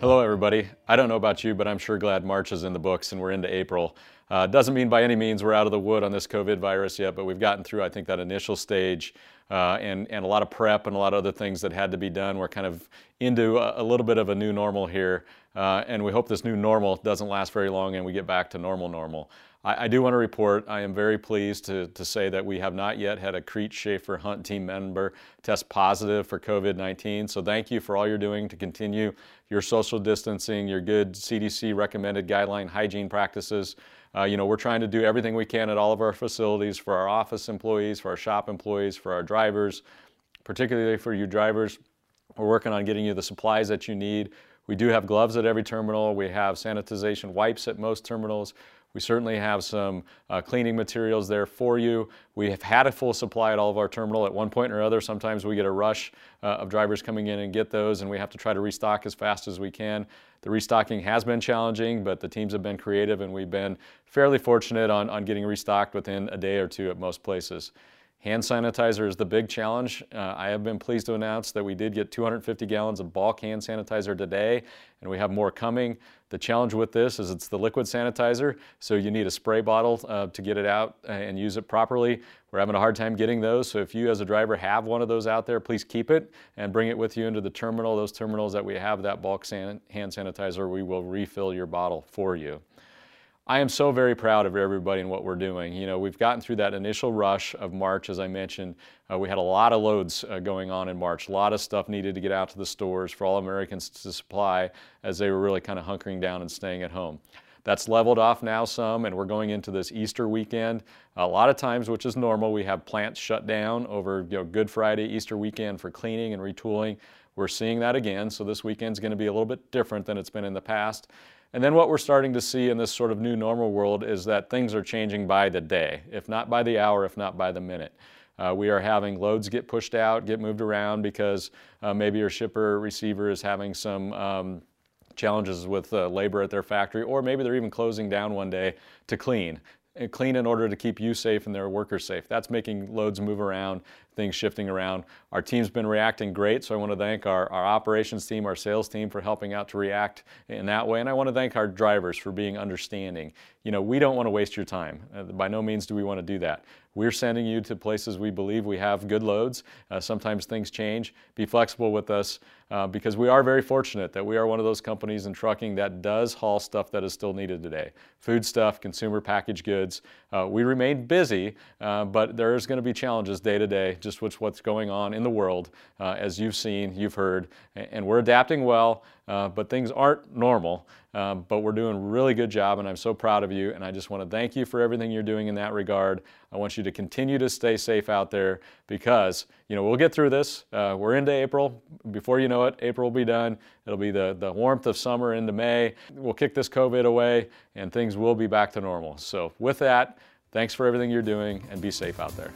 Hello, everybody. I don't know about you, but I'm sure glad March is in the books and we're into April. Uh, doesn't mean by any means we're out of the wood on this COVID virus yet, but we've gotten through, I think, that initial stage uh, and, and a lot of prep and a lot of other things that had to be done. We're kind of into a, a little bit of a new normal here, uh, and we hope this new normal doesn't last very long and we get back to normal normal. I, I do want to report, I am very pleased to, to say that we have not yet had a Crete Shaffer Hunt team member test positive for COVID-19. So thank you for all you're doing to continue your social distancing, your good CDC recommended guideline hygiene practices. Uh, you know, we're trying to do everything we can at all of our facilities for our office employees, for our shop employees, for our drivers, particularly for you drivers. We're working on getting you the supplies that you need. We do have gloves at every terminal. We have sanitization wipes at most terminals. We certainly have some uh, cleaning materials there for you. We have had a full supply at all of our terminal at one point or other. Sometimes we get a rush uh, of drivers coming in and get those, and we have to try to restock as fast as we can. The restocking has been challenging, but the teams have been creative, and we've been fairly fortunate on, on getting restocked within a day or two at most places. Hand sanitizer is the big challenge. Uh, I have been pleased to announce that we did get 250 gallons of bulk hand sanitizer today, and we have more coming. The challenge with this is it's the liquid sanitizer, so you need a spray bottle uh, to get it out and use it properly. We're having a hard time getting those, so if you as a driver have one of those out there, please keep it and bring it with you into the terminal. Those terminals that we have that bulk san hand sanitizer, we will refill your bottle for you. I am so very proud of everybody and what we're doing. You know, we've gotten through that initial rush of March, as I mentioned. Uh, we had a lot of loads uh, going on in March. A lot of stuff needed to get out to the stores for all Americans to supply as they were really kind of hunkering down and staying at home. That's leveled off now some, and we're going into this Easter weekend. A lot of times, which is normal, we have plants shut down over you know, Good Friday, Easter weekend for cleaning and retooling. We're seeing that again, so this weekend's going to be a little bit different than it's been in the past. And then what we're starting to see in this sort of new normal world is that things are changing by the day, if not by the hour, if not by the minute. Uh, we are having loads get pushed out, get moved around because uh, maybe your shipper receiver is having some um, challenges with uh, labor at their factory, or maybe they're even closing down one day to clean clean in order to keep you safe and their workers safe. That's making loads move around, things shifting around. Our team's been reacting great, so I want to thank our, our operations team, our sales team for helping out to react in that way, and I want to thank our drivers for being understanding. You know, we don't want to waste your time. Uh, by no means do we want to do that. We're sending you to places we believe we have good loads. Uh, sometimes things change. Be flexible with us uh, because we are very fortunate that we are one of those companies in trucking that does haul stuff that is still needed today. Food stuff, consumer packaged goods. Uh, we remain busy, uh, but there's going to be challenges day to day, just with what's going on in the world, uh, as you've seen, you've heard, and we're adapting well. Uh, but things aren't normal. Uh, but we're doing a really good job, and I'm so proud of you. And I just want to thank you for everything you're doing in that regard. I want you to continue to stay safe out there because you know we'll get through this. Uh, we're into April. Before you know it, April will be done. It'll be the the warmth of summer into May. We'll kick this COVID away, and things will be back to normal. So with that, thanks for everything you're doing, and be safe out there.